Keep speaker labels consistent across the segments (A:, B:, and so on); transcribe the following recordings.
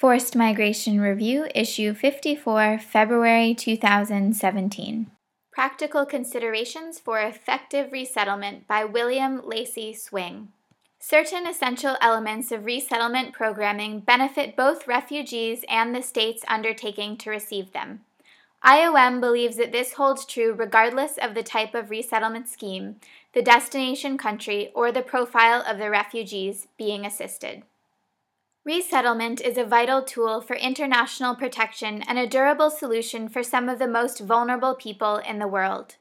A: Forced Migration Review, Issue 54, February 2017. Practical Considerations for Effective Resettlement by William Lacy Swing. Certain essential elements of resettlement programming benefit both refugees and the states undertaking to receive them. IOM believes that this holds true regardless of the type of resettlement scheme, the destination country, or the profile of the refugees being assisted. Resettlement is a vital tool for international protection and a durable solution for some of the most vulnerable people in the world.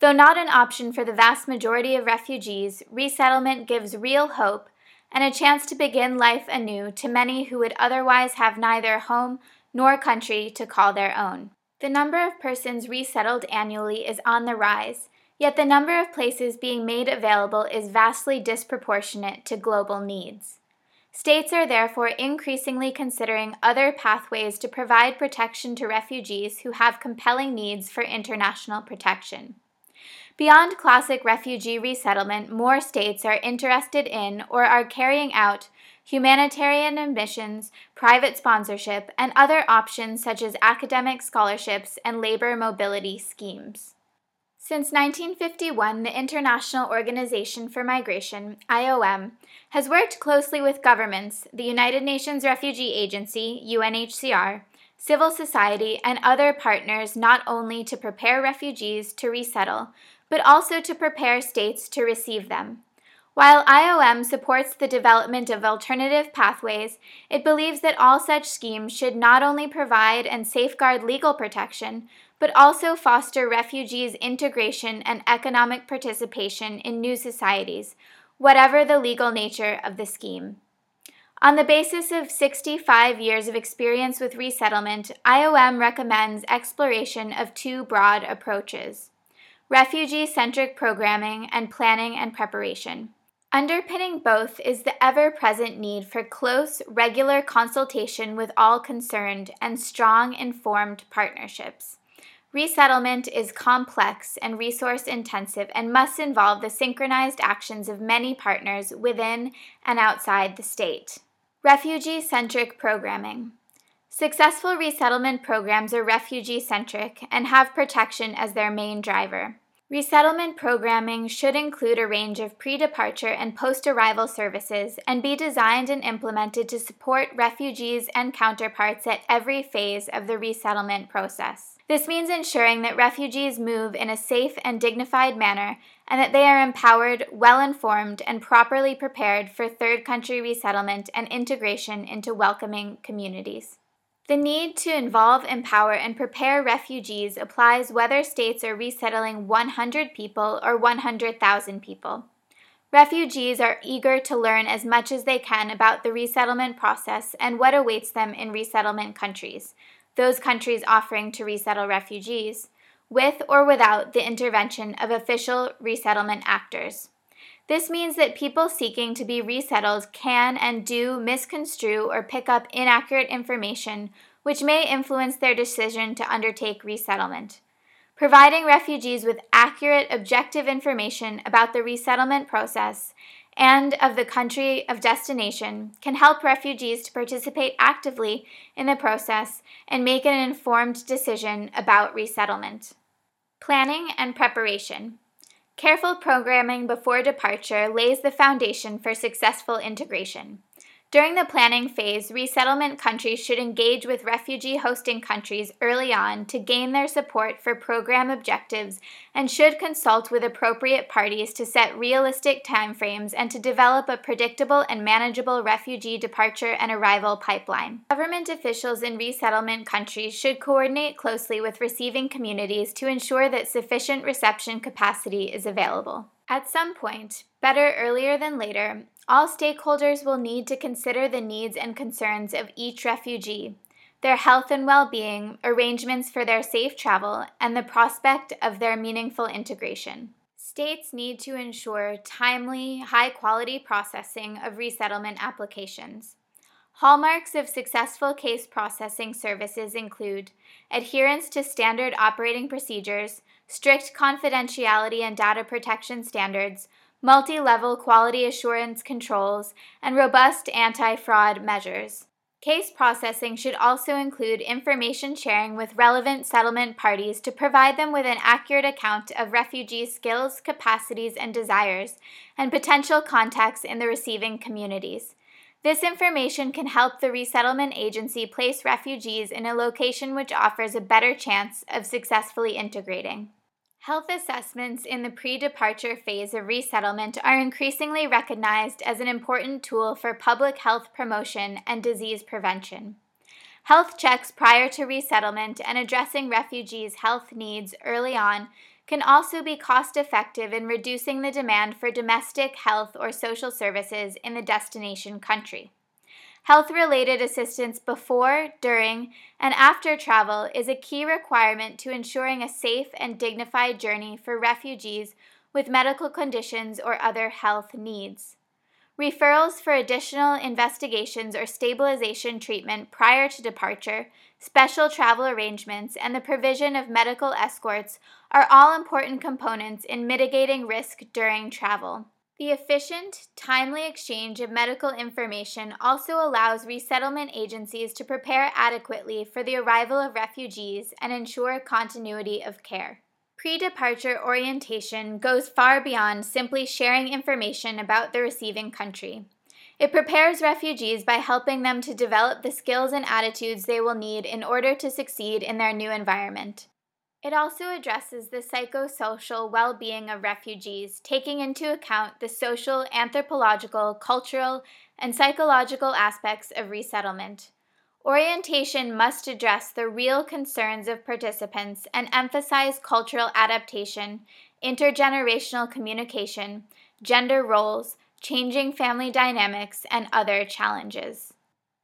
A: Though not an option for the vast majority of refugees, resettlement gives real hope and a chance to begin life anew to many who would otherwise have neither home nor country to call their own. The number of persons resettled annually is on the rise, yet the number of places being made available is vastly disproportionate to global needs. States are therefore increasingly considering other pathways to provide protection to refugees who have compelling needs for international protection. Beyond classic refugee resettlement, more states are interested in or are carrying out humanitarian admissions, private sponsorship, and other options such as academic scholarships and labor mobility schemes. Since 1951, the International Organization for Migration, IOM, has worked closely with governments, the United Nations Refugee Agency, UNHCR, civil society, and other partners not only to prepare refugees to resettle, but also to prepare states to receive them. While IOM supports the development of alternative pathways, it believes that all such schemes should not only provide and safeguard legal protection, but also foster refugees' integration and economic participation in new societies, whatever the legal nature of the scheme. On the basis of 65 years of experience with resettlement, IOM recommends exploration of two broad approaches refugee centric programming and planning and preparation. Underpinning both is the ever present need for close, regular consultation with all concerned and strong, informed partnerships. Resettlement is complex and resource intensive and must involve the synchronized actions of many partners within and outside the state. Refugee centric programming. Successful resettlement programs are refugee centric and have protection as their main driver. Resettlement programming should include a range of pre departure and post arrival services and be designed and implemented to support refugees and counterparts at every phase of the resettlement process. This means ensuring that refugees move in a safe and dignified manner and that they are empowered, well informed, and properly prepared for third country resettlement and integration into welcoming communities. The need to involve, empower, and prepare refugees applies whether states are resettling 100 people or 100,000 people. Refugees are eager to learn as much as they can about the resettlement process and what awaits them in resettlement countries, those countries offering to resettle refugees, with or without the intervention of official resettlement actors. This means that people seeking to be resettled can and do misconstrue or pick up inaccurate information which may influence their decision to undertake resettlement. Providing refugees with accurate, objective information about the resettlement process and of the country of destination can help refugees to participate actively in the process and make an informed decision about resettlement. Planning and preparation. Careful programming before departure lays the foundation for successful integration. During the planning phase, resettlement countries should engage with refugee hosting countries early on to gain their support for program objectives and should consult with appropriate parties to set realistic timeframes and to develop a predictable and manageable refugee departure and arrival pipeline. Government officials in resettlement countries should coordinate closely with receiving communities to ensure that sufficient reception capacity is available. At some point, better earlier than later, all stakeholders will need to consider the needs and concerns of each refugee, their health and well being, arrangements for their safe travel, and the prospect of their meaningful integration. States need to ensure timely, high quality processing of resettlement applications. Hallmarks of successful case processing services include adherence to standard operating procedures, strict confidentiality and data protection standards, multi level quality assurance controls, and robust anti fraud measures. Case processing should also include information sharing with relevant settlement parties to provide them with an accurate account of refugees' skills, capacities, and desires, and potential contacts in the receiving communities. This information can help the resettlement agency place refugees in a location which offers a better chance of successfully integrating. Health assessments in the pre departure phase of resettlement are increasingly recognized as an important tool for public health promotion and disease prevention. Health checks prior to resettlement and addressing refugees' health needs early on can also be cost effective in reducing the demand for domestic health or social services in the destination country. Health related assistance before, during, and after travel is a key requirement to ensuring a safe and dignified journey for refugees with medical conditions or other health needs. Referrals for additional investigations or stabilization treatment prior to departure, special travel arrangements, and the provision of medical escorts are all important components in mitigating risk during travel. The efficient, timely exchange of medical information also allows resettlement agencies to prepare adequately for the arrival of refugees and ensure continuity of care. Pre departure orientation goes far beyond simply sharing information about the receiving country. It prepares refugees by helping them to develop the skills and attitudes they will need in order to succeed in their new environment. It also addresses the psychosocial well being of refugees, taking into account the social, anthropological, cultural, and psychological aspects of resettlement. Orientation must address the real concerns of participants and emphasize cultural adaptation, intergenerational communication, gender roles, changing family dynamics, and other challenges.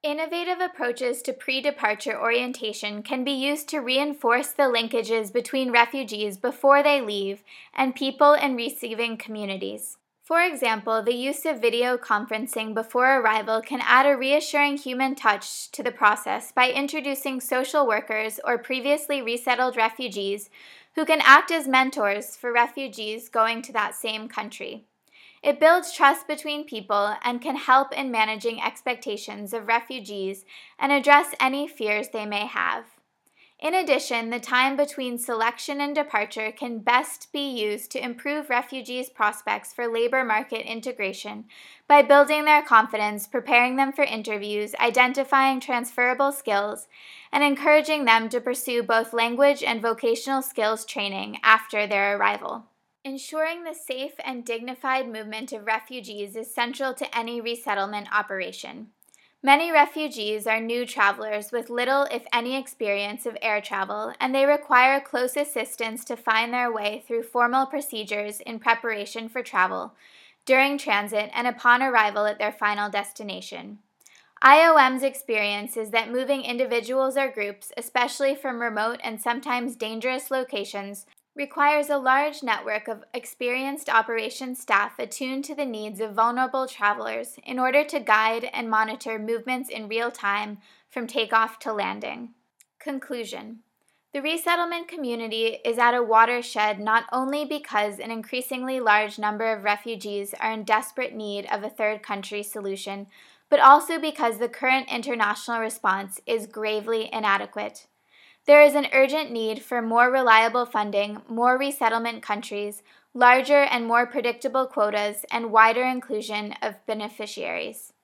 A: Innovative approaches to pre departure orientation can be used to reinforce the linkages between refugees before they leave and people in receiving communities. For example, the use of video conferencing before arrival can add a reassuring human touch to the process by introducing social workers or previously resettled refugees who can act as mentors for refugees going to that same country. It builds trust between people and can help in managing expectations of refugees and address any fears they may have. In addition, the time between selection and departure can best be used to improve refugees' prospects for labor market integration by building their confidence, preparing them for interviews, identifying transferable skills, and encouraging them to pursue both language and vocational skills training after their arrival. Ensuring the safe and dignified movement of refugees is central to any resettlement operation. Many refugees are new travelers with little, if any, experience of air travel, and they require close assistance to find their way through formal procedures in preparation for travel, during transit, and upon arrival at their final destination. IOM's experience is that moving individuals or groups, especially from remote and sometimes dangerous locations, requires a large network of experienced operations staff attuned to the needs of vulnerable travelers in order to guide and monitor movements in real time from takeoff to landing. Conclusion The resettlement community is at a watershed not only because an increasingly large number of refugees are in desperate need of a third country solution, but also because the current international response is gravely inadequate. There is an urgent need for more reliable funding, more resettlement countries, larger and more predictable quotas, and wider inclusion of beneficiaries.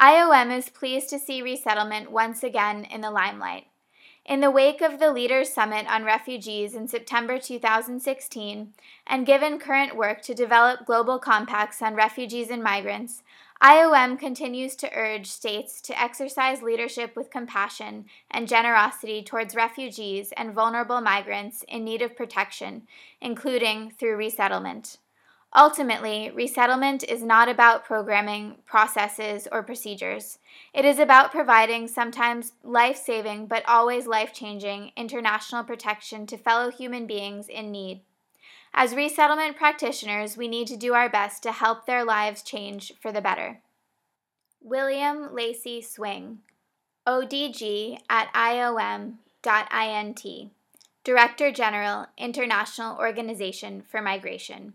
A: IOM is pleased to see resettlement once again in the limelight. In the wake of the Leaders Summit on Refugees in September 2016, and given current work to develop global compacts on refugees and migrants, IOM continues to urge states to exercise leadership with compassion and generosity towards refugees and vulnerable migrants in need of protection, including through resettlement. Ultimately, resettlement is not about programming, processes, or procedures. It is about providing sometimes life saving but always life changing international protection to fellow human beings in need. As resettlement practitioners, we need to do our best to help their lives change for the better. William Lacy Swing, ODG at IOM.int, Director General, International Organization for Migration,